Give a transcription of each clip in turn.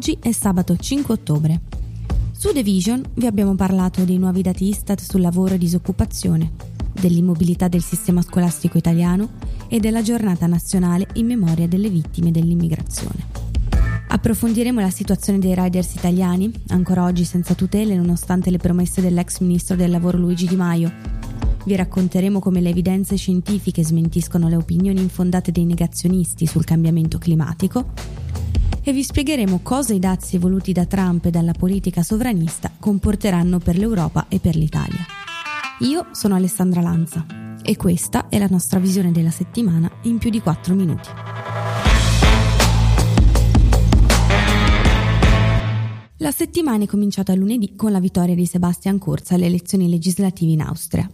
Oggi è sabato 5 ottobre. Su The Vision vi abbiamo parlato dei nuovi dati Istat sul lavoro e disoccupazione, dell'immobilità del sistema scolastico italiano e della giornata nazionale in memoria delle vittime dell'immigrazione. Approfondiremo la situazione dei riders italiani, ancora oggi senza tutele nonostante le promesse dell'ex ministro del lavoro Luigi Di Maio. Vi racconteremo come le evidenze scientifiche smentiscono le opinioni infondate dei negazionisti sul cambiamento climatico e vi spiegheremo cosa i dazi evoluti da Trump e dalla politica sovranista comporteranno per l'Europa e per l'Italia. Io sono Alessandra Lanza e questa è la nostra visione della settimana in più di 4 minuti. La settimana è cominciata lunedì con la vittoria di Sebastian Kurz alle elezioni legislative in Austria.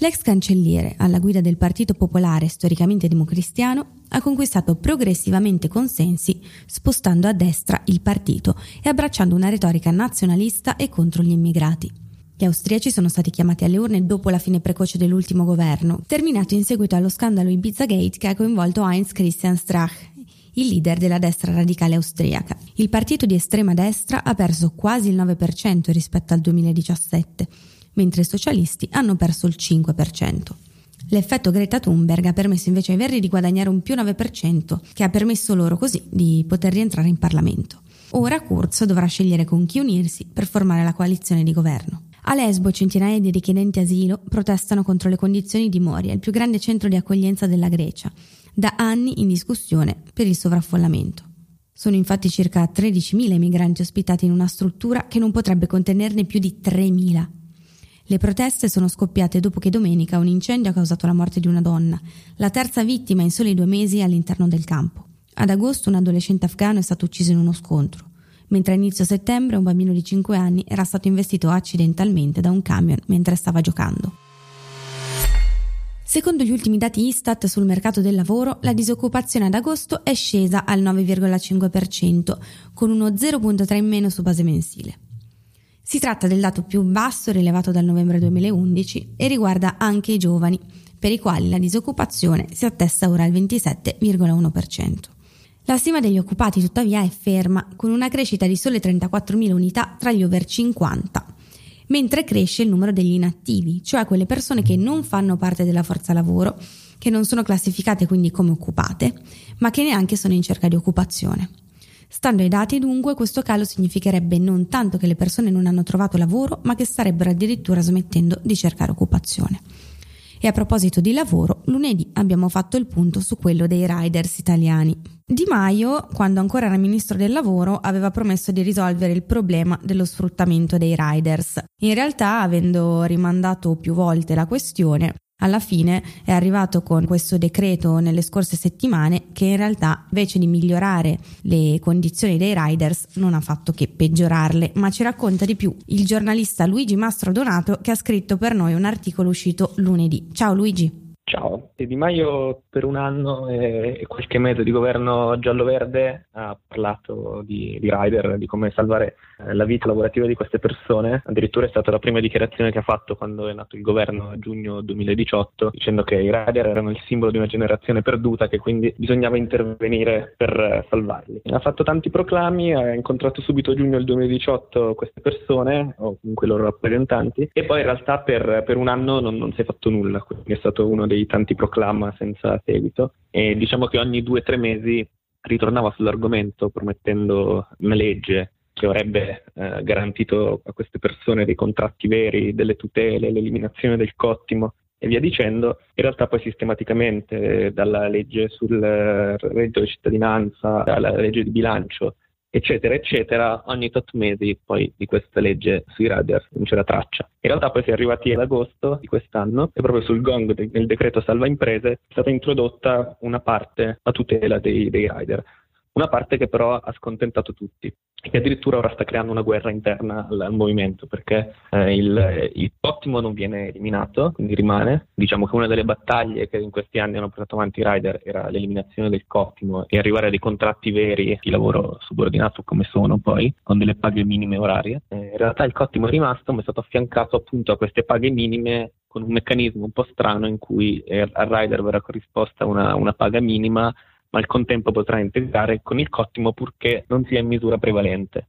L'ex cancelliere, alla guida del Partito Popolare storicamente democristiano, ha conquistato progressivamente consensi, spostando a destra il partito e abbracciando una retorica nazionalista e contro gli immigrati. Gli austriaci sono stati chiamati alle urne dopo la fine precoce dell'ultimo governo, terminato in seguito allo scandalo Ibiza Gate che ha coinvolto Heinz Christian Strach, il leader della destra radicale austriaca. Il partito di estrema destra ha perso quasi il 9% rispetto al 2017 mentre i socialisti hanno perso il 5%. L'effetto Greta Thunberg ha permesso invece ai Verdi di guadagnare un più 9%, che ha permesso loro così di poter rientrare in Parlamento. Ora Kurz dovrà scegliere con chi unirsi per formare la coalizione di governo. A Lesbo centinaia di richiedenti asilo protestano contro le condizioni di Moria, il più grande centro di accoglienza della Grecia, da anni in discussione per il sovraffollamento. Sono infatti circa 13.000 i migranti ospitati in una struttura che non potrebbe contenerne più di 3.000. Le proteste sono scoppiate dopo che domenica un incendio ha causato la morte di una donna, la terza vittima in soli due mesi all'interno del campo. Ad agosto un adolescente afghano è stato ucciso in uno scontro, mentre a inizio settembre un bambino di 5 anni era stato investito accidentalmente da un camion mentre stava giocando. Secondo gli ultimi dati Istat sul mercato del lavoro, la disoccupazione ad agosto è scesa al 9,5%, con uno 0,3 in meno su base mensile. Si tratta del dato più basso rilevato dal novembre 2011 e riguarda anche i giovani, per i quali la disoccupazione si attesta ora al 27,1%. La stima degli occupati tuttavia è ferma, con una crescita di sole 34.000 unità tra gli over 50, mentre cresce il numero degli inattivi, cioè quelle persone che non fanno parte della forza lavoro, che non sono classificate quindi come occupate, ma che neanche sono in cerca di occupazione. Stando ai dati dunque questo calo significherebbe non tanto che le persone non hanno trovato lavoro, ma che starebbero addirittura smettendo di cercare occupazione. E a proposito di lavoro, lunedì abbiamo fatto il punto su quello dei riders italiani. Di Maio, quando ancora era ministro del lavoro, aveva promesso di risolvere il problema dello sfruttamento dei riders. In realtà, avendo rimandato più volte la questione, alla fine è arrivato con questo decreto nelle scorse settimane che in realtà invece di migliorare le condizioni dei riders non ha fatto che peggiorarle, ma ci racconta di più il giornalista Luigi Mastro Donato che ha scritto per noi un articolo uscito lunedì. Ciao Luigi. Ciao, Di Maio per un anno e qualche mese di governo giallo-verde ha parlato di, di rider, di come salvare eh, la vita lavorativa di queste persone. Addirittura è stata la prima dichiarazione che ha fatto quando è nato il governo a giugno 2018, dicendo che i rider erano il simbolo di una generazione perduta, che quindi bisognava intervenire per salvarli. Ha fatto tanti proclami, ha incontrato subito a giugno del 2018 queste persone, o comunque i loro rappresentanti, e poi in realtà per, per un anno non, non si è fatto nulla, quindi è stato uno dei dei tanti proclama senza seguito. E diciamo che ogni due o tre mesi ritornava sull'argomento promettendo una legge che avrebbe eh, garantito a queste persone dei contratti veri, delle tutele, l'eliminazione del cottimo e via dicendo, in realtà poi sistematicamente dalla legge sul reddito di cittadinanza, dalla legge di bilancio eccetera, eccetera, ogni tot mesi poi di questa legge sui radar non c'è la traccia. In realtà poi si è arrivati ad agosto di quest'anno e proprio sul gong del decreto salva imprese è stata introdotta una parte a tutela dei, dei rider. Una parte che però ha scontentato tutti e che addirittura ora sta creando una guerra interna al, al movimento perché eh, il, il ottimo non viene eliminato, quindi rimane. Diciamo che una delle battaglie che in questi anni hanno portato avanti i rider era l'eliminazione del cottimo e arrivare a dei contratti veri di lavoro subordinato come sono poi, con delle paghe minime orarie. Eh, in realtà il cottimo è rimasto ma è stato affiancato appunto a queste paghe minime con un meccanismo un po' strano in cui al rider verrà corrisposta una, una paga minima ma al contempo potrà integrare con il cottimo purché non sia in misura prevalente.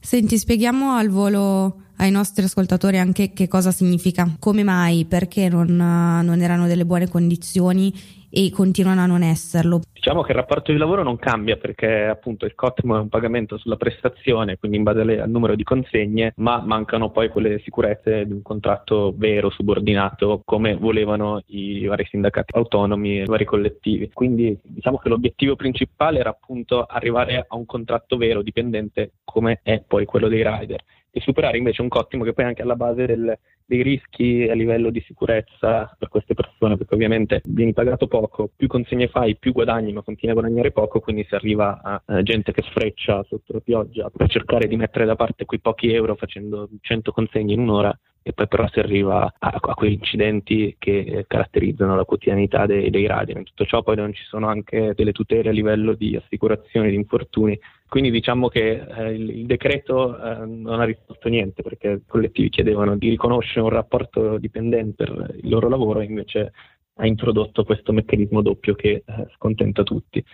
Senti, spieghiamo al volo ai nostri ascoltatori anche che cosa significa, come mai, perché non, non erano delle buone condizioni e continuano a non esserlo. Diciamo che il rapporto di lavoro non cambia perché appunto il COTMO è un pagamento sulla prestazione, quindi in base al numero di consegne, ma mancano poi quelle sicurezze di un contratto vero, subordinato, come volevano i vari sindacati autonomi e i vari collettivi. Quindi diciamo che l'obiettivo principale era appunto arrivare a un contratto vero dipendente come è poi quello dei rider e superare invece un cottimo che poi è anche alla base del, dei rischi a livello di sicurezza per queste persone, perché ovviamente vieni pagato poco, più consegne fai, più guadagni, ma continui a guadagnare poco, quindi si arriva a eh, gente che sfreccia sotto la pioggia per cercare di mettere da parte quei pochi euro facendo 100 consegne in un'ora e poi però si arriva a, a quegli incidenti che eh, caratterizzano la quotidianità dei, dei radar. In tutto ciò poi non ci sono anche delle tutele a livello di assicurazioni, di infortuni, quindi diciamo che eh, il, il, decreto eh, non ha risposto niente perché i collettivi chiedevano di riconoscere un rapporto dipendente per il loro lavoro e invece ha introdotto questo meccanismo doppio che eh, scontenta tutti.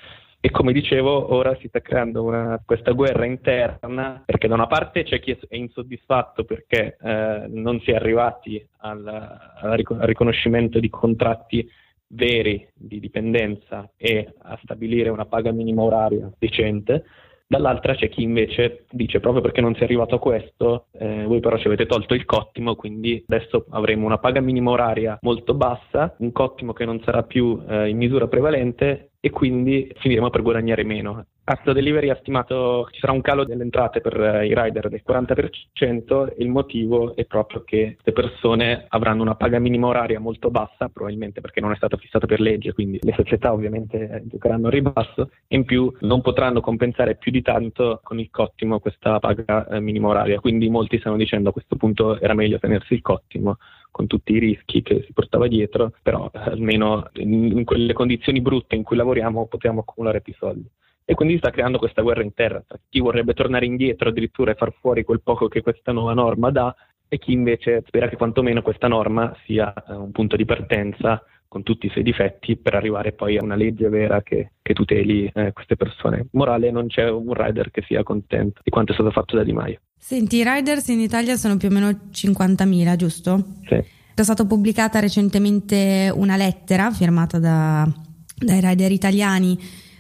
E come dicevo, ora si sta creando una, questa guerra interna perché da una parte c'è chi è insoddisfatto perché eh, non si è arrivati al, al riconoscimento di contratti veri di dipendenza e a stabilire una paga minima oraria decente. Dall'altra c'è chi invece dice proprio perché non si è arrivato a questo, eh, voi però ci avete tolto il cottimo, quindi adesso avremo una paga minima oraria molto bassa, un cottimo che non sarà più eh, in misura prevalente e quindi finiremo per guadagnare meno. Astro Delivery ha stimato che ci sarà un calo delle entrate per eh, i rider del 40% e il motivo è proprio che queste persone avranno una paga minima oraria molto bassa, probabilmente perché non è stata fissata per legge, quindi le società ovviamente eh, giocheranno a ribasso e in più non potranno compensare più di tanto con il cottimo questa paga eh, minima oraria. Quindi molti stanno dicendo a questo punto era meglio tenersi il cottimo con tutti i rischi che si portava dietro, però almeno in quelle condizioni brutte in cui lavoriamo potremo accumulare più soldi. E quindi sta creando questa guerra interna tra chi vorrebbe tornare indietro addirittura e far fuori quel poco che questa nuova norma dà e chi invece spera che quantomeno questa norma sia eh, un punto di partenza con tutti i suoi difetti per arrivare poi a una legge vera che, che tuteli eh, queste persone. Morale, non c'è un rider che sia contento di quanto è stato fatto da Di Maio. Senti, i riders in Italia sono più o meno 50.000, giusto? Sì. È stata pubblicata recentemente una lettera firmata da, dai rider italiani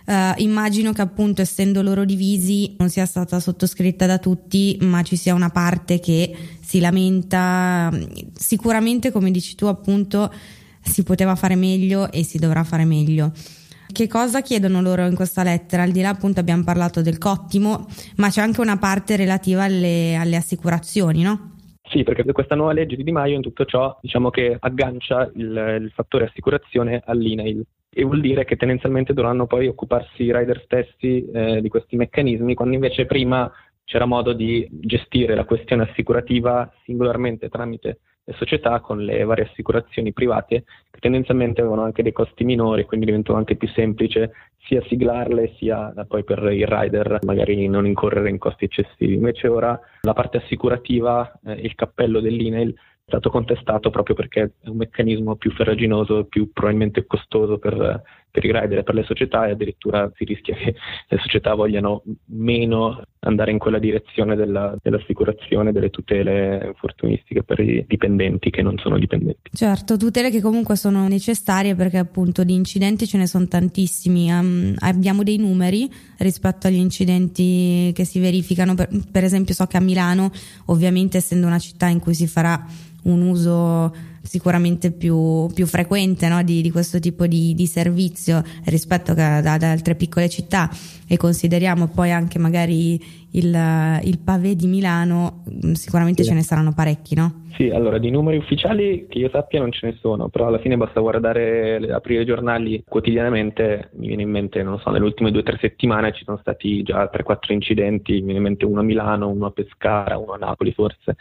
Uh, immagino che appunto essendo loro divisi non sia stata sottoscritta da tutti, ma ci sia una parte che si lamenta. Sicuramente, come dici tu, appunto, si poteva fare meglio e si dovrà fare meglio. Che cosa chiedono loro in questa lettera? Al di là appunto abbiamo parlato del cottimo, ma c'è anche una parte relativa alle, alle assicurazioni, no? Sì, perché questa nuova legge di Di Maio in tutto ciò diciamo che aggancia il, il fattore assicurazione all'INAIL e vuol dire che tendenzialmente dovranno poi occuparsi i rider stessi eh, di questi meccanismi, quando invece prima c'era modo di gestire la questione assicurativa singolarmente tramite società con le varie assicurazioni private che tendenzialmente avevano anche dei costi minori, quindi diventava anche più semplice sia siglarle sia poi per il rider magari non incorrere in costi eccessivi. Invece ora la parte assicurativa, eh, il cappello dell'INAIL è stato contestato proprio perché è un meccanismo più ferraginoso, più probabilmente costoso per, per i rider e per le società e addirittura si rischia che le società vogliano meno andare in quella direzione della, dell'assicurazione, delle tutele infortunistiche per i dipendenti che non sono dipendenti. Certo, tutele che comunque sono necessarie perché appunto di incidenti ce ne sono tantissimi. Um, abbiamo dei numeri rispetto agli incidenti che si verificano, per, per esempio so che a Milano, ovviamente essendo una città in cui si farà un uso sicuramente più, più frequente no? di, di, questo tipo di, di servizio rispetto ad, ad, altre piccole città e consideriamo poi anche magari il, il pavé di Milano, mm, sicuramente sì. ce ne saranno parecchi, no? Sì, allora di numeri ufficiali che io sappia non ce ne sono, però alla fine basta guardare, aprire i giornali quotidianamente, mi viene in mente, non so, nelle ultime due o tre settimane ci sono stati già 3-4 incidenti, mi viene in mente uno a Milano, uno a Pescara, uno a Napoli forse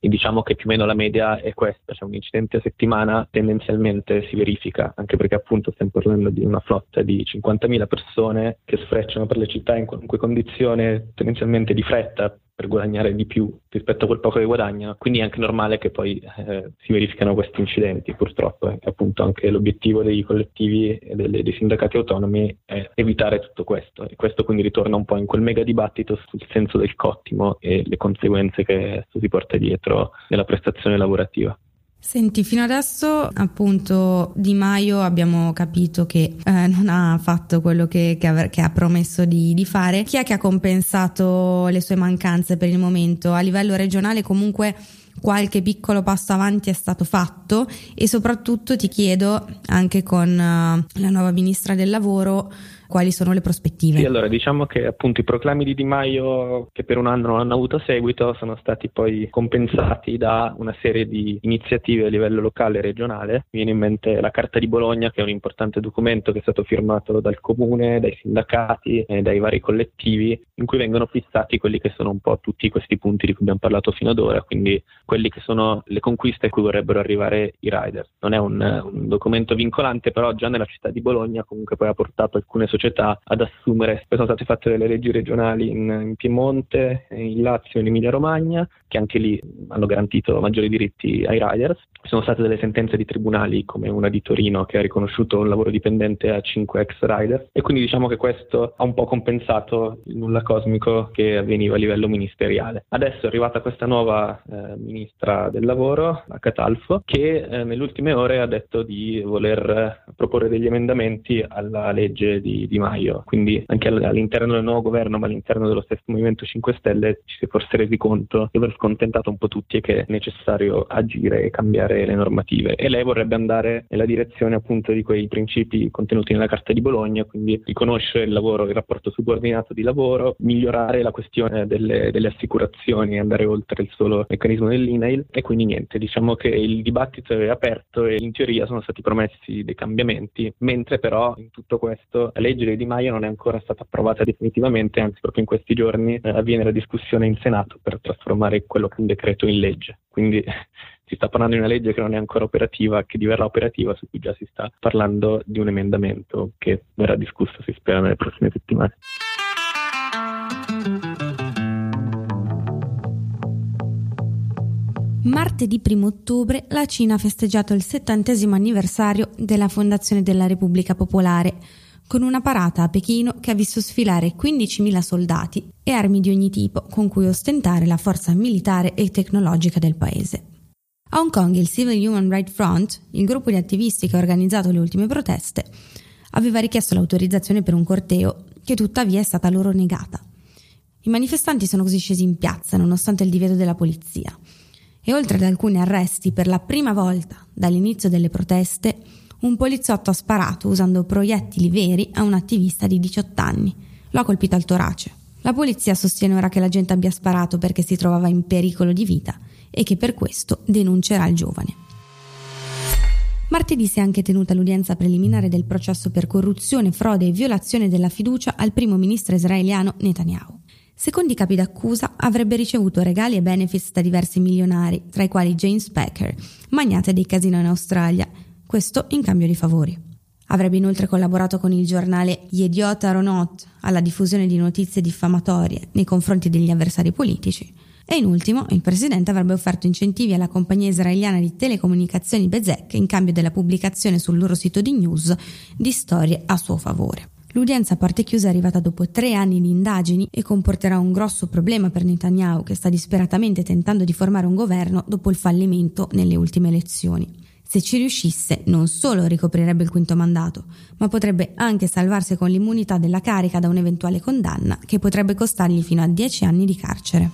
e diciamo che più o meno la media è questa, cioè un incidente a settimana tendenzialmente si verifica, anche perché appunto stiamo parlando di una flotta di 50.000 persone che sfrecciano per le città in qualunque condizione, tendenzialmente di fretta, per guadagnare di più rispetto a quel poco che guadagnano, quindi è anche normale che poi eh, si verificano questi incidenti purtroppo, e appunto anche l'obiettivo dei collettivi e delle, dei sindacati autonomi è evitare tutto questo e questo quindi ritorna un po' in quel mega dibattito sul senso del cottimo e le conseguenze che esso si porta dietro nella prestazione lavorativa. Senti, fino adesso appunto Di Maio abbiamo capito che eh, non ha fatto quello che, che, ha, che ha, promesso di, di, fare. Chi è che ha compensato le sue mancanze per il momento? A livello regionale comunque qualche piccolo passo avanti è stato fatto e soprattutto ti chiedo anche con uh, la nuova ministra del lavoro quali sono le prospettive? Sì, allora diciamo che appunto i proclami di Di Maio che per un anno non hanno avuto seguito sono stati poi compensati da una serie di iniziative a livello locale e regionale. Mi viene in mente la Carta di Bologna che è un importante documento che è stato firmato dal comune, dai sindacati e dai vari collettivi in cui vengono fissati quelli che sono un po' tutti questi punti di cui abbiamo parlato fino ad ora, quindi quelli che sono le conquiste a cui vorrebbero arrivare i rider. Non è un, un documento vincolante, però già nella città di Bologna comunque poi ha portato alcune società società ad assumere. Poi sono state fatte delle leggi regionali in, in Piemonte, in Lazio in Emilia Romagna, che anche lì hanno garantito maggiori diritti ai riders. Ci sono state delle sentenze di tribunali, come una di Torino, che ha riconosciuto un lavoro dipendente a 5 ex rider. E quindi diciamo che questo ha un po' compensato il nulla cosmico che avveniva a livello ministeriale. Adesso è arrivata questa nuova eh, ministra del lavoro, la Catalfo, che eh, nelle ultime ore ha detto di voler proporre degli emendamenti alla legge di, di Maio. Quindi anche all'interno del nuovo governo, ma all'interno dello stesso Movimento 5 Stelle, ci si è forse resi conto di aver scontentato un po' tutti e che è necessario agire e cambiare le normative. E lei vorrebbe andare nella direzione appunto di quei principi contenuti nella Carta di Bologna, quindi riconoscere il lavoro, il rapporto subordinato di lavoro, migliorare la questione delle, delle assicurazioni, andare oltre il solo meccanismo dell'INAIL e quindi niente, diciamo che il dibattito è aperto e in teoria sono stati promessi dei cambiamenti, mentre però in tutto questo la legge legge di Di Maio non è ancora stata approvata definitivamente, anzi proprio in questi giorni eh, avviene la discussione in Senato per trasformare quello che è un decreto in legge. Quindi si sta parlando di una legge che non è ancora operativa, che diverrà operativa, su cui già si sta parlando di un emendamento che verrà discusso, si spera, nelle prossime settimane. Martedì 1 ottobre la Cina ha festeggiato il settantesimo anniversario della fondazione della Repubblica Popolare, con una parata a Pechino che ha visto sfilare 15.000 soldati e armi di ogni tipo con cui ostentare la forza militare e tecnologica del paese. A Hong Kong il Civil Human Rights Front, il gruppo di attivisti che ha organizzato le ultime proteste, aveva richiesto l'autorizzazione per un corteo che tuttavia è stata loro negata. I manifestanti sono così scesi in piazza nonostante il divieto della polizia e oltre ad alcuni arresti per la prima volta dall'inizio delle proteste, un poliziotto ha sparato usando proiettili veri a un attivista di 18 anni. Lo ha colpito al torace. La polizia sostiene ora che la gente abbia sparato perché si trovava in pericolo di vita e che per questo denuncerà il giovane. Martedì si è anche tenuta l'udienza preliminare del processo per corruzione, frode e violazione della fiducia al primo ministro israeliano Netanyahu. Secondo i capi d'accusa, avrebbe ricevuto regali e benefits da diversi milionari, tra i quali James Packer, magnate dei casino in Australia, questo in cambio di favori. Avrebbe inoltre collaborato con il giornale Yediot Aronot alla diffusione di notizie diffamatorie nei confronti degli avversari politici. E in ultimo, il presidente avrebbe offerto incentivi alla compagnia israeliana di telecomunicazioni Bezek in cambio della pubblicazione sul loro sito di news di storie a suo favore. L'udienza a porte chiuse è arrivata dopo tre anni di indagini e comporterà un grosso problema per Netanyahu che sta disperatamente tentando di formare un governo dopo il fallimento nelle ultime elezioni. Se ci riuscisse, non solo ricoprirebbe il quinto mandato, ma potrebbe anche salvarsi con l'immunità della carica da un'eventuale condanna che potrebbe costargli fino a 10 anni di carcere.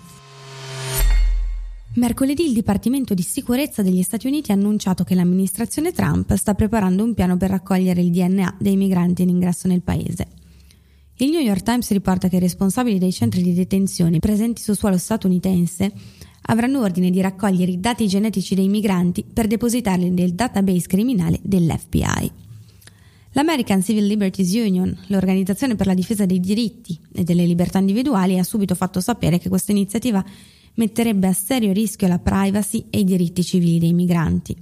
Mercoledì il Dipartimento di Sicurezza degli Stati Uniti ha annunciato che l'amministrazione Trump sta preparando un piano per raccogliere il DNA dei migranti in ingresso nel paese. Il New York Times riporta che i responsabili dei centri di detenzione presenti su suolo statunitense avranno ordine di raccogliere i dati genetici dei migranti per depositarli nel database criminale dell'FBI. L'American Civil Liberties Union, l'organizzazione per la difesa dei diritti e delle libertà individuali, ha subito fatto sapere che questa iniziativa metterebbe a serio rischio la privacy e i diritti civili dei migranti.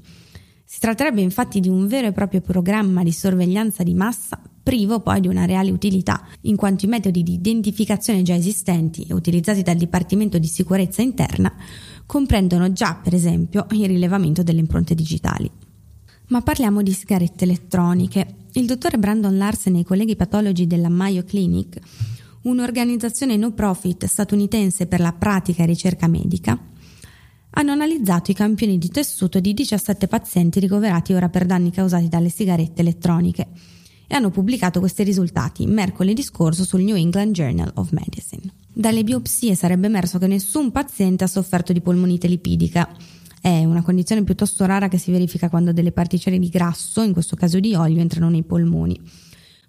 Si tratterebbe infatti di un vero e proprio programma di sorveglianza di massa privo poi di una reale utilità, in quanto i metodi di identificazione già esistenti e utilizzati dal Dipartimento di Sicurezza Interna comprendono già, per esempio, il rilevamento delle impronte digitali. Ma parliamo di sigarette elettroniche. Il dottor Brandon Larsen e i colleghi patologi della Mayo Clinic, un'organizzazione no profit statunitense per la pratica e ricerca medica, hanno analizzato i campioni di tessuto di 17 pazienti ricoverati ora per danni causati dalle sigarette elettroniche e hanno pubblicato questi risultati mercoledì scorso sul New England Journal of Medicine. Dalle biopsie sarebbe emerso che nessun paziente ha sofferto di polmonite lipidica. È una condizione piuttosto rara che si verifica quando delle particelle di grasso, in questo caso di olio, entrano nei polmoni.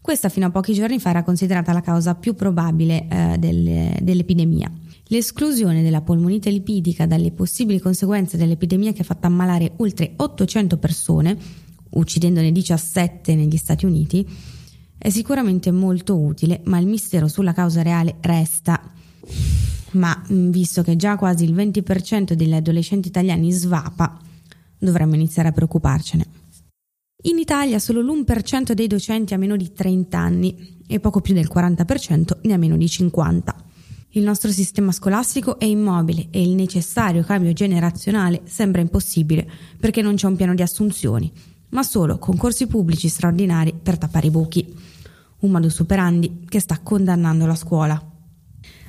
Questa fino a pochi giorni fa era considerata la causa più probabile eh, delle, dell'epidemia. L'esclusione della polmonite lipidica dalle possibili conseguenze dell'epidemia che ha fatto ammalare oltre 800 persone uccidendone 17 negli Stati Uniti, è sicuramente molto utile, ma il mistero sulla causa reale resta. Ma mm, visto che già quasi il 20% degli adolescenti italiani svapa, dovremmo iniziare a preoccuparcene. In Italia solo l'1% dei docenti ha meno di 30 anni e poco più del 40% ne ha meno di 50. Il nostro sistema scolastico è immobile e il necessario cambio generazionale sembra impossibile perché non c'è un piano di assunzioni ma solo concorsi pubblici straordinari per tappare i buchi. Un modus operandi che sta condannando la scuola.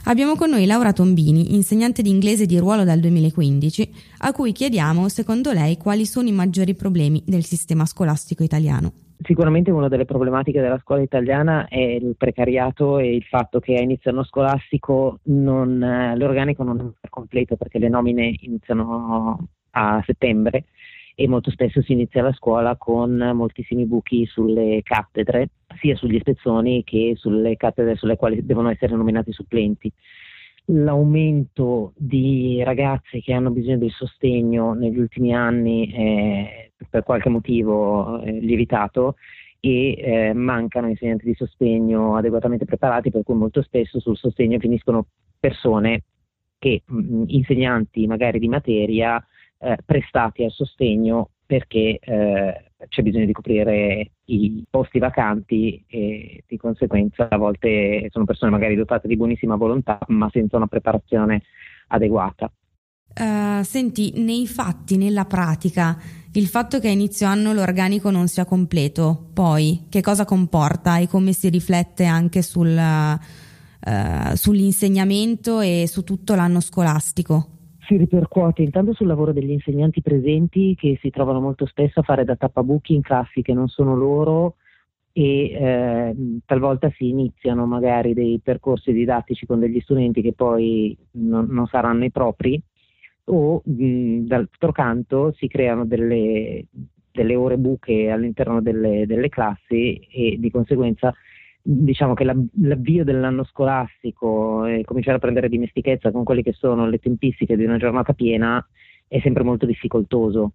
Abbiamo con noi Laura Tombini, insegnante di inglese di ruolo dal 2015, a cui chiediamo, secondo lei, quali sono i maggiori problemi del sistema scolastico italiano. Sicuramente una delle problematiche della scuola italiana è il precariato e il fatto che a inizio anno scolastico non, eh, l'organico non è completo perché le nomine iniziano a settembre e molto spesso si inizia la scuola con moltissimi buchi sulle cattedre, sia sugli spezzoni che sulle cattedre sulle quali devono essere nominati supplenti. L'aumento di ragazze che hanno bisogno del sostegno negli ultimi anni è per qualche motivo è lievitato e eh, mancano insegnanti di sostegno adeguatamente preparati, per cui molto spesso sul sostegno finiscono persone che, mh, insegnanti magari di materia, eh, prestati al sostegno perché eh, c'è bisogno di coprire i posti vacanti e di conseguenza a volte sono persone magari dotate di buonissima volontà ma senza una preparazione adeguata. Uh, senti, nei fatti, nella pratica, il fatto che a inizio anno l'organico non sia completo, poi che cosa comporta e come si riflette anche sul, uh, sull'insegnamento e su tutto l'anno scolastico? Si ripercuote intanto sul lavoro degli insegnanti presenti che si trovano molto spesso a fare da tappabuchi in classi che non sono loro e eh, talvolta si iniziano magari dei percorsi didattici con degli studenti che poi non, non saranno i propri o mh, d'altro canto si creano delle, delle ore buche all'interno delle, delle classi e di conseguenza diciamo che l'avvio dell'anno scolastico e cominciare a prendere dimestichezza con quelle che sono le tempistiche di una giornata piena è sempre molto difficoltoso,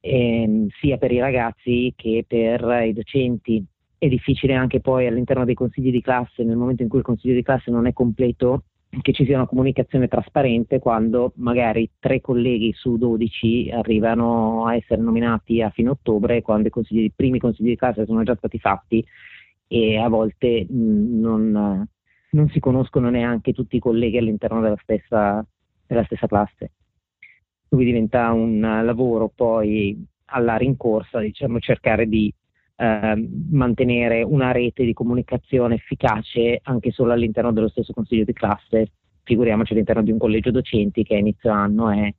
eh, sia per i ragazzi che per i docenti. È difficile anche poi all'interno dei consigli di classe, nel momento in cui il consiglio di classe non è completo, che ci sia una comunicazione trasparente quando magari tre colleghi su 12 arrivano a essere nominati a fine ottobre, quando i, consigli, i primi consigli di classe sono già stati fatti e a volte mh, non, non, si conoscono neanche tutti i colleghi all'interno della stessa, della stessa classe. Quindi diventa un lavoro poi alla rincorsa, diciamo, cercare di eh, mantenere una rete di comunicazione efficace anche solo all'interno dello stesso consiglio di classe, figuriamoci all'interno di un collegio docenti che a inizio anno è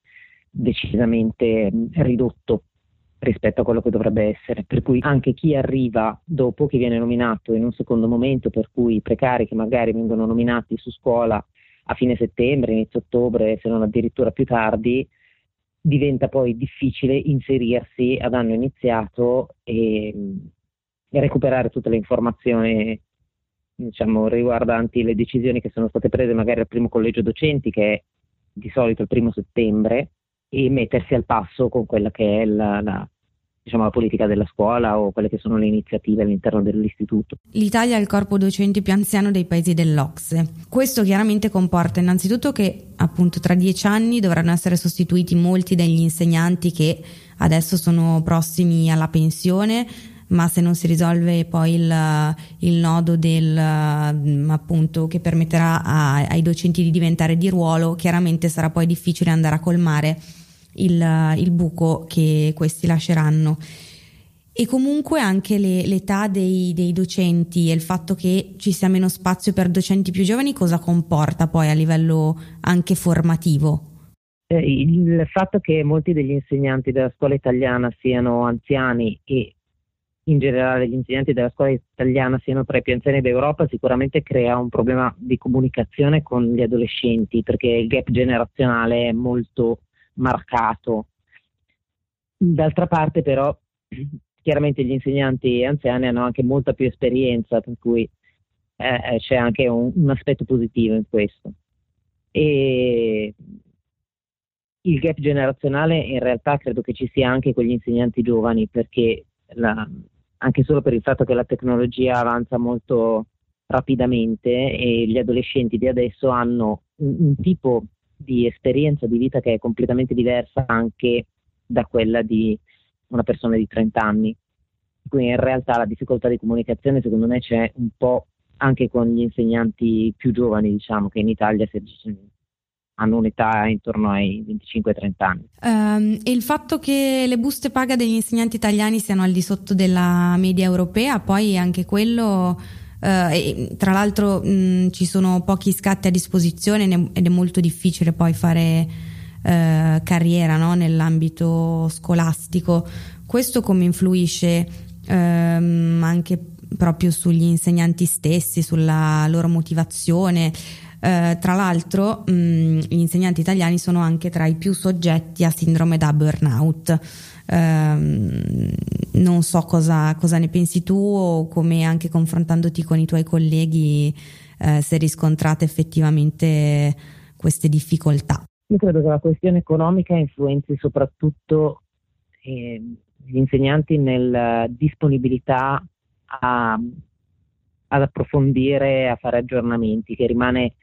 decisamente ridotto rispetto a quello che dovrebbe essere. Per cui anche chi arriva dopo, chi viene nominato in un secondo momento, per cui i precari che magari vengono nominati su scuola a fine settembre, inizio ottobre, se non addirittura più tardi, diventa poi difficile inserirsi ad anno iniziato e, e recuperare tutte le informazioni diciamo, riguardanti le decisioni che sono state prese magari al primo collegio docenti, che è di solito il primo settembre, e mettersi al passo con quella che è la, la, diciamo, la politica della scuola o quelle che sono le iniziative all'interno dell'istituto. L'Italia è il corpo docenti più anziano dei paesi dell'Ocse. Questo chiaramente comporta innanzitutto che appunto tra dieci anni dovranno essere sostituiti molti degli insegnanti che adesso sono prossimi alla pensione ma se non si risolve poi il, il nodo del, mm, appunto, che permetterà a, ai docenti di diventare di ruolo, chiaramente sarà poi difficile andare a colmare il, il buco che questi lasceranno. E comunque anche le, l'età dei, dei, docenti e il fatto che ci sia meno spazio per docenti più giovani cosa comporta poi a livello anche formativo? Eh, il fatto che molti degli insegnanti della scuola italiana siano anziani e in generale gli insegnanti della scuola italiana siano tra i più anziani d'Europa sicuramente crea un problema di comunicazione con gli adolescenti perché il gap generazionale è molto marcato. D'altra parte però chiaramente gli insegnanti anziani hanno anche molta più esperienza, per cui eh, c'è anche un, un, aspetto positivo in questo. E il gap generazionale in realtà credo che ci sia anche con gli insegnanti giovani, perché la, anche solo per il fatto che la tecnologia avanza molto rapidamente e gli adolescenti di adesso hanno un, un tipo di esperienza di vita che è completamente diversa anche da quella di una persona di 30 anni. Quindi in realtà la difficoltà di comunicazione secondo me c'è un po' anche con gli insegnanti più giovani, diciamo, che in Italia hanno un'età intorno ai 25-30 anni. Um, e il fatto che le buste paga degli insegnanti italiani siano al di sotto della media europea, poi anche quello Uh, tra l'altro mh, ci sono pochi scatti a disposizione ed è molto difficile poi fare uh, carriera no? nell'ambito scolastico. Questo come influisce uh, anche proprio sugli insegnanti stessi, sulla loro motivazione. Uh, tra l'altro mh, gli insegnanti italiani sono anche tra i più soggetti a sindrome da burnout. Ehm, non so cosa, cosa, ne pensi tu o come anche confrontandoti con i tuoi colleghi eh, se riscontrate effettivamente queste difficoltà. Io credo che la questione economica influenzi soprattutto eh, gli insegnanti nella disponibilità a, ad approfondire, a fare aggiornamenti, che rimane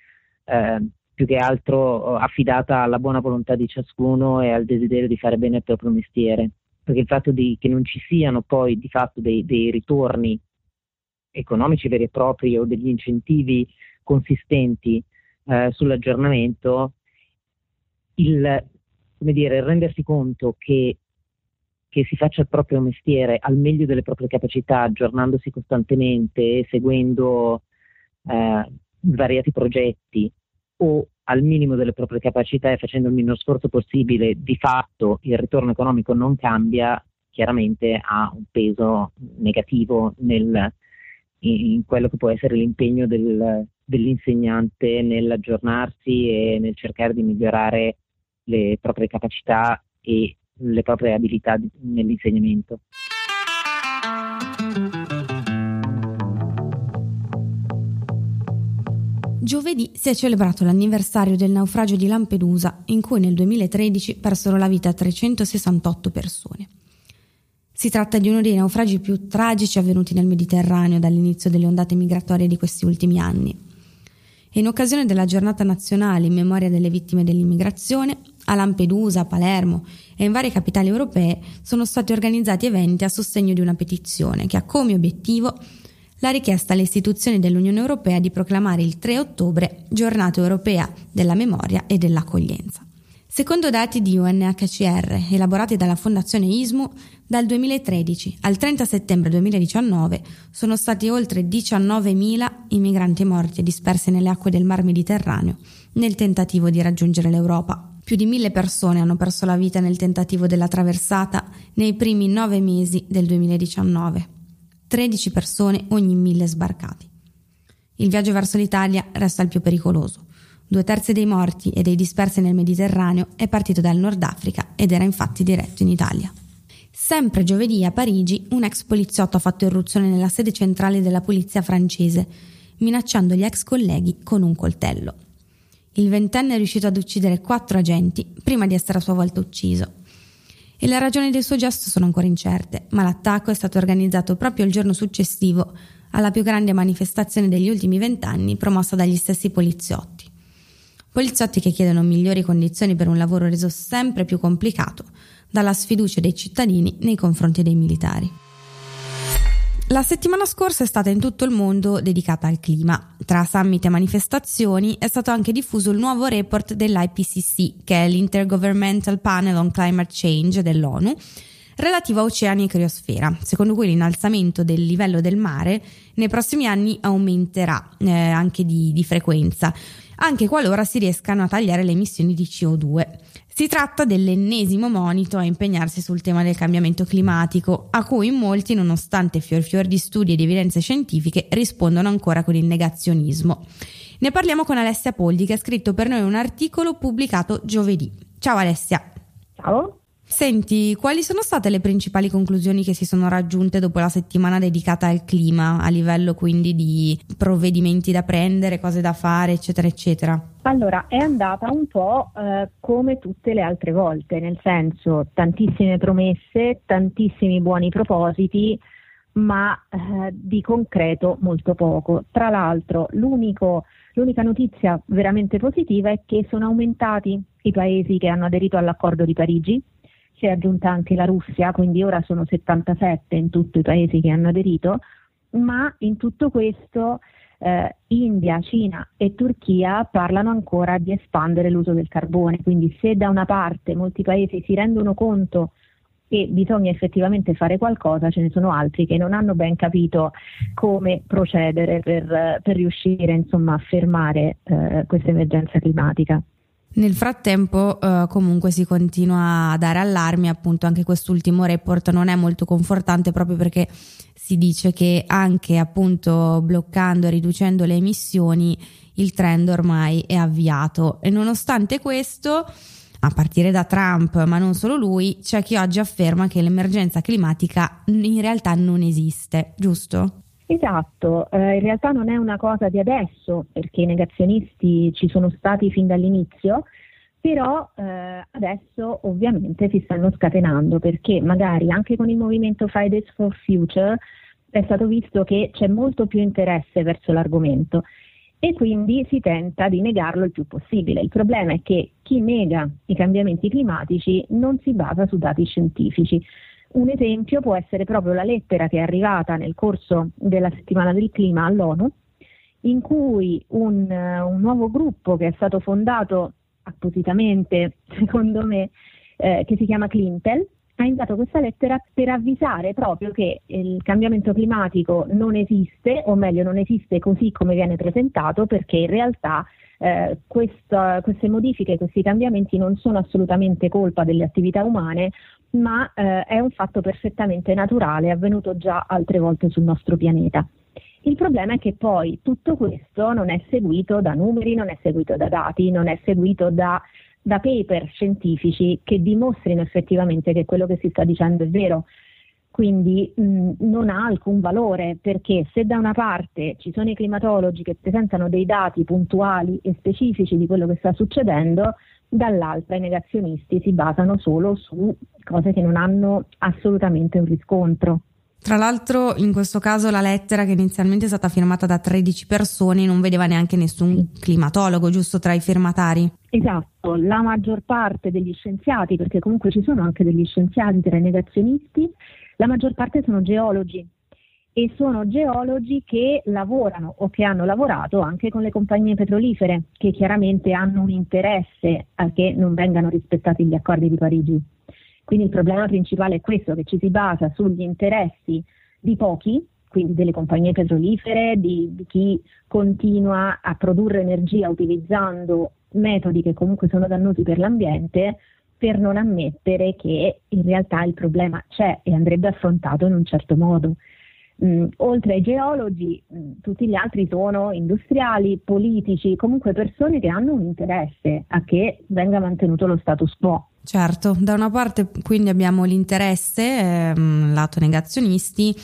eh, più che altro affidata alla buona volontà di ciascuno e al desiderio di fare bene il proprio mestiere. Perché il fatto di, che non ci siano poi di fatto dei, dei ritorni economici veri e propri o degli incentivi consistenti eh, sull'aggiornamento, il, dire, rendersi conto che, che, si faccia il proprio mestiere al meglio delle proprie capacità, aggiornandosi costantemente, seguendo eh, svariati progetti o al minimo delle proprie capacità e facendo il minor sforzo possibile, di fatto il ritorno economico non cambia, chiaramente ha un peso negativo nel, in quello che può essere l'impegno del, dell'insegnante nell'aggiornarsi e nel cercare di migliorare le proprie capacità e le proprie abilità nell'insegnamento. Giovedì si è celebrato l'anniversario del naufragio di Lampedusa, in cui nel 2013 persero la vita 368 persone. Si tratta di uno dei naufragi più tragici avvenuti nel Mediterraneo dall'inizio delle ondate migratorie di questi ultimi anni. In occasione della giornata nazionale in memoria delle vittime dell'immigrazione, a Lampedusa, a Palermo e in varie capitali europee sono stati organizzati eventi a sostegno di una petizione che ha come obiettivo la richiesta alle istituzioni dell'Unione Europea di proclamare il 3 ottobre giornata europea della memoria e dell'accoglienza. Secondo dati di UNHCR elaborati dalla Fondazione ISMU, dal 2013 al 30 settembre 2019 sono stati oltre 19.000 i migranti morti e dispersi nelle acque del Mar Mediterraneo nel tentativo di raggiungere l'Europa. Più di mille persone hanno perso la vita nel tentativo della traversata nei primi nove mesi del 2019. 13 persone ogni mille sbarcati. Il viaggio verso l'Italia resta il più pericoloso. Due terzi dei morti e dei dispersi nel Mediterraneo è partito dal Nord Africa ed era infatti diretto in Italia. Sempre giovedì a Parigi un ex poliziotto ha fatto irruzione nella sede centrale della polizia francese, minacciando gli ex colleghi con un coltello. Il ventenne è riuscito ad uccidere quattro agenti prima di essere a sua volta ucciso e le ragioni del suo gesto sono ancora incerte, ma l'attacco è stato organizzato proprio il giorno successivo alla più grande manifestazione degli ultimi vent'anni promossa dagli stessi poliziotti. Poliziotti che chiedono migliori condizioni per un lavoro reso sempre più complicato dalla sfiducia dei cittadini nei confronti dei militari. La settimana scorsa è stata in tutto il mondo dedicata al clima. Tra summit e manifestazioni è stato anche diffuso il nuovo report dell'IPCC, che è l'Intergovernmental Panel on Climate Change dell'ONU, relativo a oceani e criosfera, secondo cui l'innalzamento del livello del mare nei prossimi anni aumenterà eh, anche di, di frequenza, anche qualora si riescano a tagliare le emissioni di CO2. Si tratta dell'ennesimo monito a impegnarsi sul tema del cambiamento climatico, a cui molti, nonostante fior fior di studi e di evidenze scientifiche, rispondono ancora con il negazionismo. Ne parliamo con Alessia Poldi che ha scritto per noi un articolo pubblicato giovedì. Ciao Alessia. Ciao. Senti, quali sono state le principali conclusioni che si sono raggiunte dopo la settimana dedicata al clima, a livello quindi di provvedimenti da prendere, cose da fare, eccetera, eccetera? Allora, è andata un po' eh, come tutte le altre volte, nel senso tantissime promesse, tantissimi buoni propositi, ma eh, di concreto molto poco. Tra l'altro, l'unica notizia veramente positiva è che sono aumentati i paesi che hanno aderito all'accordo di Parigi, si è aggiunta anche la Russia, quindi ora sono 77 in tutti i paesi che hanno aderito, ma in tutto questo eh, India, Cina e Turchia parlano ancora di espandere l'uso del carbone, quindi se da una parte molti paesi si rendono conto che bisogna effettivamente fare qualcosa, ce ne sono altri che non hanno ben capito come procedere per, per riuscire insomma, a fermare eh, questa emergenza climatica. Nel frattempo eh, comunque si continua a dare allarmi, appunto anche quest'ultimo report non è molto confortante proprio perché si dice che anche appunto bloccando e riducendo le emissioni il trend ormai è avviato e nonostante questo a partire da Trump, ma non solo lui, c'è chi oggi afferma che l'emergenza climatica in realtà non esiste, giusto? Esatto, eh, in realtà non è una cosa di adesso, perché i negazionisti ci sono stati fin dall'inizio, però eh, adesso ovviamente si stanno scatenando perché magari anche con il movimento Fridays for Future è stato visto che c'è molto più interesse verso l'argomento e quindi si tenta di negarlo il più possibile. Il problema è che chi nega i cambiamenti climatici non si basa su dati scientifici, un esempio può essere proprio la lettera che è arrivata nel corso della settimana del clima all'ONU, in cui un, un nuovo gruppo che è stato fondato appositamente, secondo me, eh, che si chiama Clintel, ha inviato questa lettera per avvisare proprio che il cambiamento climatico non esiste, o meglio non esiste così come viene presentato, perché in realtà eh, questa, queste modifiche, questi cambiamenti non sono assolutamente colpa delle attività umane, ma eh, è un fatto perfettamente naturale, avvenuto già altre volte sul nostro pianeta. Il problema è che poi tutto questo non è seguito da numeri, non è seguito da dati, non è seguito da, da paper scientifici che dimostrino effettivamente che quello che si sta dicendo è vero. Quindi mh, non ha alcun valore perché se da una parte ci sono i climatologi che presentano dei dati puntuali e specifici di quello che sta succedendo, dall'altra i negazionisti si basano solo su cose che non hanno assolutamente un riscontro. Tra l'altro in questo caso la lettera che inizialmente è stata firmata da 13 persone non vedeva neanche nessun climatologo, giusto tra i firmatari? Esatto, la maggior parte degli scienziati, perché comunque ci sono anche degli scienziati tra i negazionisti, la maggior parte sono geologi, e sono geologi che lavorano o che hanno lavorato anche con le compagnie petrolifere, che chiaramente hanno un interesse a che non vengano rispettati gli accordi di Parigi. Quindi il problema principale è questo, che ci si basa sugli interessi di pochi, quindi delle compagnie petrolifere, di, di chi continua a produrre energia utilizzando metodi che comunque sono dannosi per l'ambiente, per non ammettere che in realtà il problema c'è e andrebbe affrontato in un certo modo. Mm, oltre ai geologi, mm, tutti gli altri sono industriali, politici, comunque persone che hanno un interesse a che venga mantenuto lo status quo. Certo, da una parte quindi abbiamo l'interesse, ehm, lato negazionisti,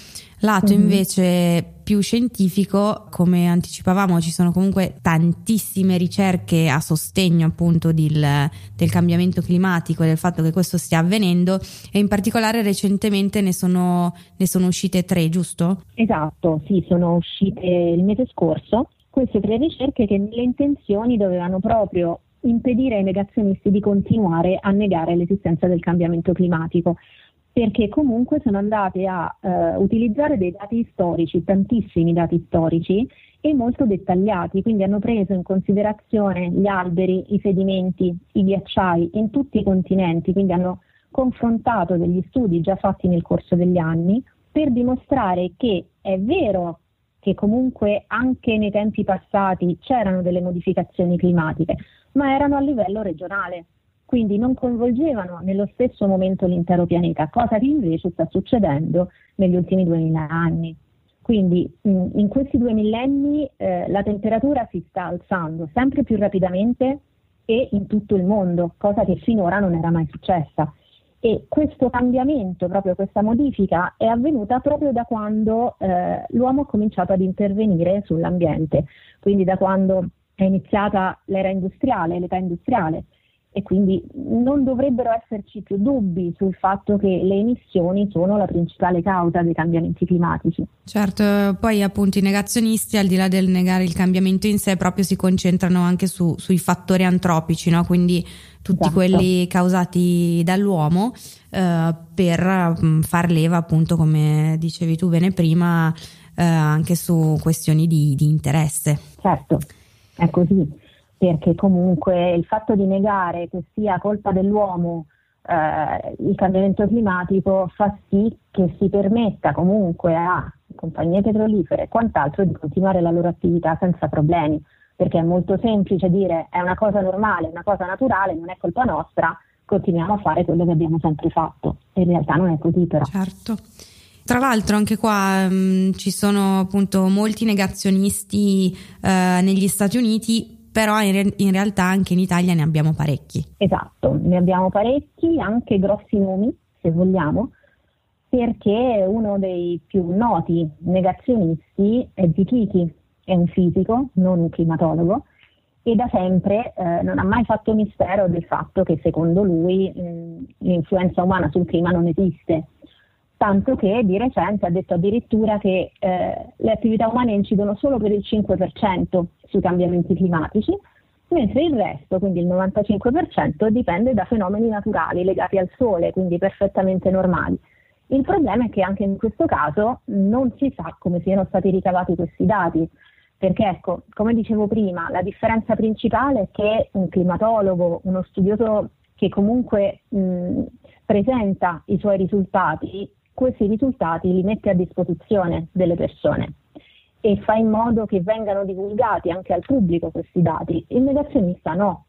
lato mm-hmm. invece più scientifico, come anticipavamo ci sono comunque tantissime ricerche a sostegno appunto del, del cambiamento climatico e del fatto che questo stia avvenendo e in particolare recentemente ne sono, ne sono uscite tre, giusto? Esatto, sì, sono uscite il mese scorso queste tre ricerche che nelle intenzioni dovevano proprio impedire ai negazionisti di continuare a negare l'esistenza del cambiamento climatico. perché comunque sono andate a eh, utilizzare dei dati storici, tantissimi dati storici e molto dettagliati, quindi hanno preso in considerazione gli alberi, i sedimenti, i ghiacciai in tutti i continenti, quindi hanno confrontato degli studi già fatti nel corso degli anni per dimostrare che è vero che comunque anche nei tempi passati c'erano delle modificazioni climatiche, ma erano a livello regionale quindi non coinvolgevano nello stesso momento l'intero pianeta, cosa che invece sta succedendo negli ultimi 2000 anni. Quindi in questi due millenni eh, la temperatura si sta alzando sempre più rapidamente e in tutto il mondo, cosa che finora non era mai successa. E questo cambiamento, proprio questa modifica, è avvenuta proprio da quando eh, l'uomo ha cominciato ad intervenire sull'ambiente, quindi da quando è iniziata l'era industriale, l'età industriale e quindi non dovrebbero esserci più dubbi sul fatto che le emissioni sono la principale causa dei cambiamenti climatici. Certo, poi appunto i negazionisti al di là del negare il cambiamento in sé proprio si concentrano anche su, sui fattori antropici, no? quindi tutti esatto. quelli causati dall'uomo eh, per mm, far leva appunto come dicevi tu bene prima eh, anche su questioni di, di interesse. Certo, è così perché comunque il fatto di negare che sia colpa dell'uomo eh, il cambiamento climatico fa sì che si permetta comunque a compagnie petrolifere e quant'altro di continuare la loro attività senza problemi, perché è molto semplice dire è una cosa normale, una cosa naturale, non è colpa nostra, continuiamo a fare quello che abbiamo sempre fatto. In realtà non è così però. Certo. Tra l'altro anche qua mh, mm, ci sono appunto molti negazionisti eh, negli Stati Uniti però in, re- in, realtà anche in Italia ne abbiamo parecchi. Esatto, ne abbiamo parecchi, anche grossi nomi, se vogliamo, perché uno dei più noti negazionisti è Zichichi, è un fisico, non un climatologo, e da sempre eh, non ha mai fatto mistero del fatto che secondo lui mh, l'influenza umana sul clima non esiste tanto che di recente ha detto addirittura che eh, le attività umane incidono solo per il 5% sui cambiamenti climatici, mentre il resto, quindi il 95%, dipende da fenomeni naturali legati al sole, quindi perfettamente normali. Il problema è che anche in questo caso non si sa come siano stati ricavati questi dati, perché ecco, come dicevo prima, la differenza principale è che un climatologo, uno studioso che comunque mh, presenta i suoi risultati, questi risultati li mette a disposizione delle persone e fa in modo che vengano divulgati anche al pubblico questi dati. Il negazionista no,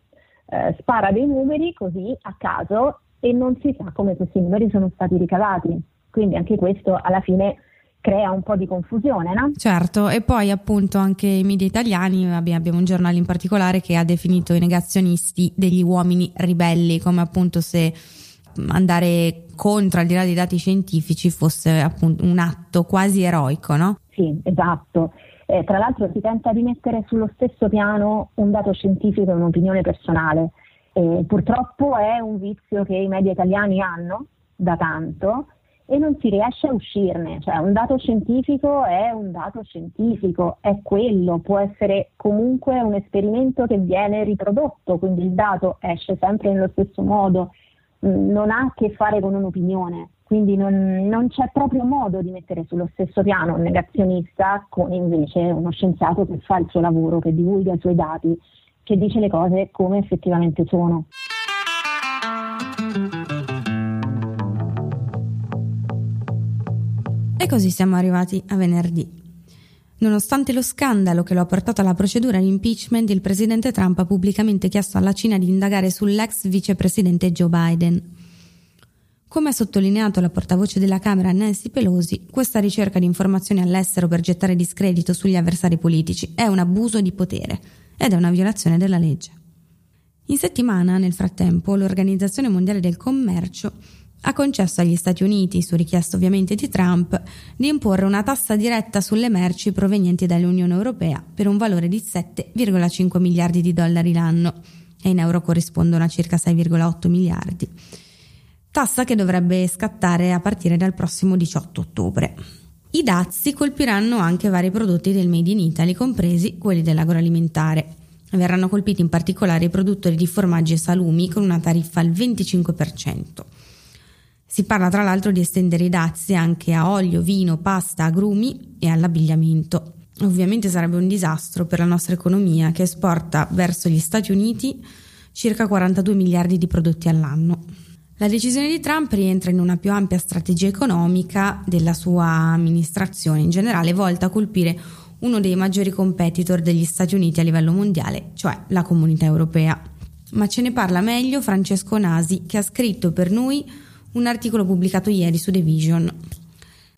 eh, spara dei numeri così a caso e non si sa come questi numeri sono stati ricavati. Quindi anche questo alla fine crea un po' di confusione, no? Certo, e poi appunto anche i media italiani, abbiamo un giornale in particolare che ha definito i negazionisti degli uomini ribelli, come appunto se andare contro, al di là dei dati scientifici, fosse appunto un atto quasi eroico, no? Sì, esatto. Eh, tra l'altro si tenta di mettere sullo stesso piano un dato scientifico e un'opinione personale. Eh, purtroppo è un vizio che i media italiani hanno da tanto e non si riesce a uscirne, cioè un dato scientifico è un dato scientifico, è quello, può essere comunque un esperimento che viene riprodotto, quindi il dato esce sempre nello stesso modo, non ha a che fare con un'opinione, quindi non, non, c'è proprio modo di mettere sullo stesso piano un negazionista con invece uno scienziato che fa il suo lavoro, che divulga i suoi dati, che dice le cose come effettivamente sono. E così siamo arrivati a venerdì. Nonostante lo scandalo che lo ha portato alla procedura di impeachment, il presidente Trump ha pubblicamente chiesto alla Cina di indagare sull'ex vicepresidente Joe Biden. Come ha sottolineato la portavoce della Camera Nancy Pelosi, questa ricerca di informazioni all'estero per gettare discredito sugli avversari politici è un abuso di potere ed è una violazione della legge. In settimana, nel frattempo, l'Organizzazione Mondiale del Commercio ha concesso agli Stati Uniti, su richiesta ovviamente di Trump, di imporre una tassa diretta sulle merci provenienti dall'Unione Europea per un valore di 7,5 miliardi di dollari l'anno e in euro corrispondono a circa 6,8 miliardi. Tassa che dovrebbe scattare a partire dal prossimo 18 ottobre. I dazi colpiranno anche vari prodotti del Made in Italy, compresi quelli dell'agroalimentare. Verranno colpiti in particolare i produttori di formaggi e salumi con una tariffa al 25%. Si parla tra l'altro di estendere i dazi anche a olio, vino, pasta, agrumi e all'abbigliamento. Ovviamente sarebbe un disastro per la nostra economia che esporta verso gli Stati Uniti circa 42 miliardi di prodotti all'anno. La decisione di Trump rientra in una più ampia strategia economica della sua amministrazione, in generale volta a colpire uno dei maggiori competitor degli Stati Uniti a livello mondiale, cioè la comunità europea. Ma ce ne parla meglio Francesco Nasi, che ha scritto per noi un articolo pubblicato ieri su The Vision.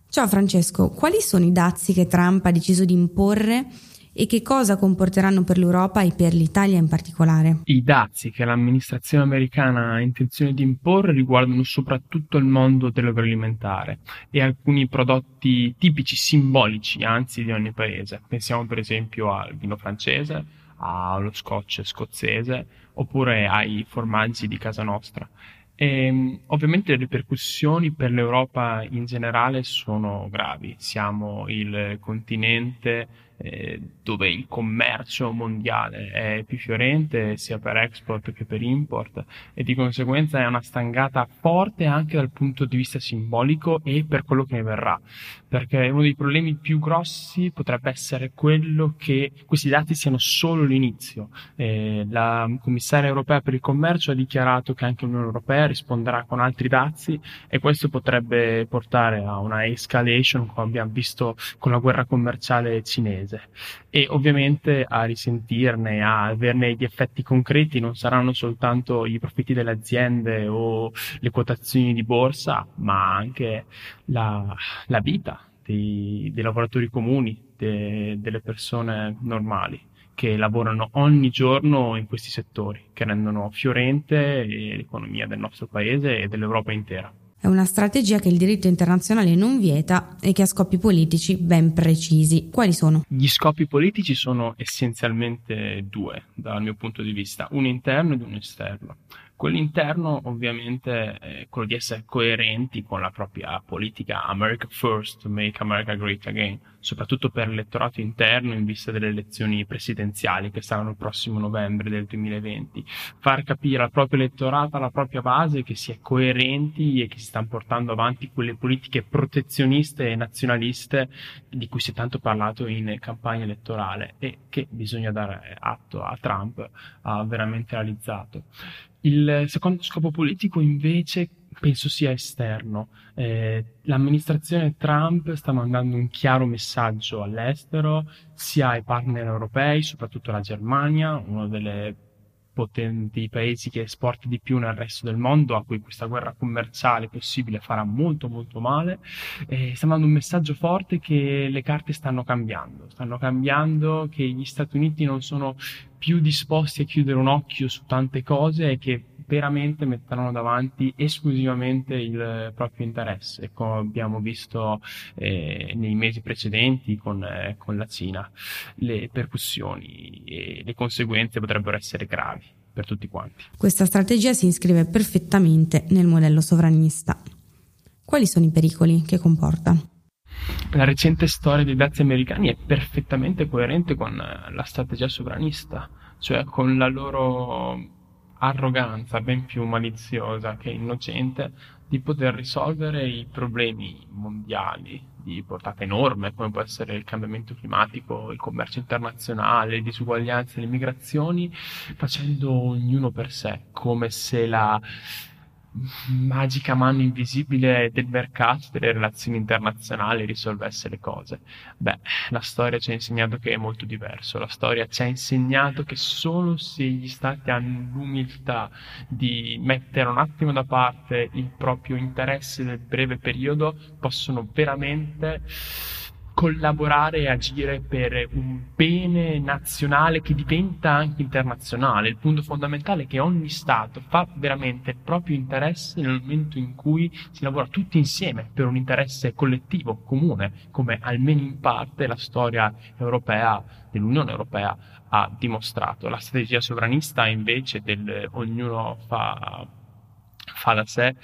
Ciao Francesco, quali sono i dazi che Trump ha deciso di imporre e che cosa comporteranno per l'Europa e per l'Italia in particolare? I dazi che l'amministrazione americana ha intenzione di imporre riguardano soprattutto il mondo dell'agroalimentare e alcuni prodotti tipici, simbolici, anzi, di ogni paese. Pensiamo per esempio al vino francese, allo scotch scozzese oppure ai formaggi di casa nostra. E, ehm, ovviamente le ripercussioni per l'Europa in generale sono gravi. Siamo il continente eh, dove il commercio mondiale è più fiorente sia per export che per import e di conseguenza è una stangata forte anche dal punto di vista simbolico e per quello che ne verrà. Perché uno dei problemi più grossi potrebbe essere quello che questi dati siano solo l'inizio. Eh, la commissaria europea per il commercio ha dichiarato che anche l'Unione Europea risponderà con altri dazi e questo potrebbe portare a una escalation come abbiamo visto con la guerra commerciale cinese paese e ovviamente a risentirne, a averne gli effetti concreti non saranno soltanto i profitti delle aziende o le quotazioni di borsa, ma anche la, la vita dei, dei, lavoratori comuni, de, delle persone normali che lavorano ogni giorno in questi settori, che rendono fiorente l'economia del nostro paese e dell'Europa intera. È una strategia che il diritto internazionale non vieta e che ha scopi politici ben precisi. Quali sono? Gli scopi politici sono essenzialmente due dal mio punto di vista, un interno ed un esterno. Quello interno ovviamente è quello di essere coerenti con la propria politica America First, Make America Great Again, soprattutto per l'elettorato interno in vista delle elezioni presidenziali che saranno il prossimo novembre del 2020. Far capire al proprio elettorato, alla propria base che si è coerenti e che si stanno portando avanti quelle politiche protezioniste e nazionaliste di cui si è tanto parlato in campagna elettorale e che bisogna dare atto a Trump ha veramente realizzato. Il secondo scopo politico invece penso sia esterno. Eh, l'amministrazione Trump sta mandando un chiaro messaggio all'estero, sia ai partner europei, soprattutto la Germania, uno delle potenti paesi che esporta di più nel resto del mondo, a cui questa guerra commerciale possibile farà molto molto male. Eh, sta dando un messaggio forte che le carte stanno cambiando, stanno cambiando, che gli Stati Uniti non sono più disposti a chiudere un occhio su tante cose e che veramente metteranno davanti esclusivamente il proprio interesse, come abbiamo visto eh, nei mesi precedenti con, eh, con la Cina. Le percussioni e le conseguenze potrebbero essere gravi per tutti quanti. Questa strategia si iscrive perfettamente nel modello sovranista. Quali sono i pericoli che comporta? La recente storia dei dazi americani è perfettamente coerente con la strategia sovranista, cioè con la loro arroganza ben più maliziosa che innocente di poter risolvere i problemi mondiali di portata enorme come può essere il cambiamento climatico, il commercio internazionale, le disuguaglianze, le migrazioni, facendo ognuno per sé, come se la magica mano invisibile del mercato, delle relazioni internazionali risolvesse le cose. Beh, la storia ci ha insegnato che è molto diverso. La storia ci ha insegnato che solo se gli stati hanno l'umiltà di mettere un attimo da parte il proprio interesse nel breve periodo, possono veramente collaborare e agire per un bene nazionale che diventa anche internazionale. Il punto fondamentale è che ogni Stato fa veramente il proprio interesse nel momento in cui si lavora tutti insieme per un interesse collettivo, comune, come almeno in parte la storia europea dell'Unione Europea ha dimostrato. La strategia sovranista invece del ognuno fa fa da sé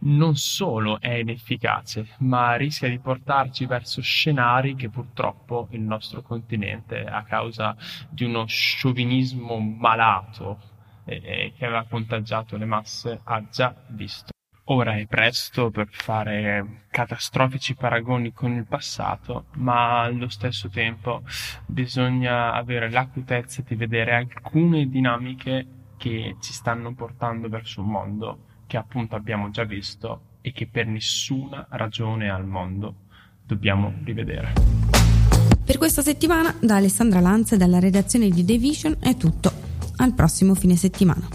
non solo è inefficace, ma rischia di portarci verso scenari che purtroppo il nostro continente, a causa di uno sciovinismo malato eh, che aveva contagiato le masse, ha già visto. Ora è presto per fare catastrofici paragoni con il passato, ma allo stesso tempo bisogna avere l'acutezza di vedere alcune dinamiche che ci stanno portando verso un mondo che appunto abbiamo già visto e che per nessuna ragione al mondo dobbiamo rivedere. Per questa settimana da Alessandra Lanza e dalla redazione di The Vision è tutto. Al prossimo fine settimana.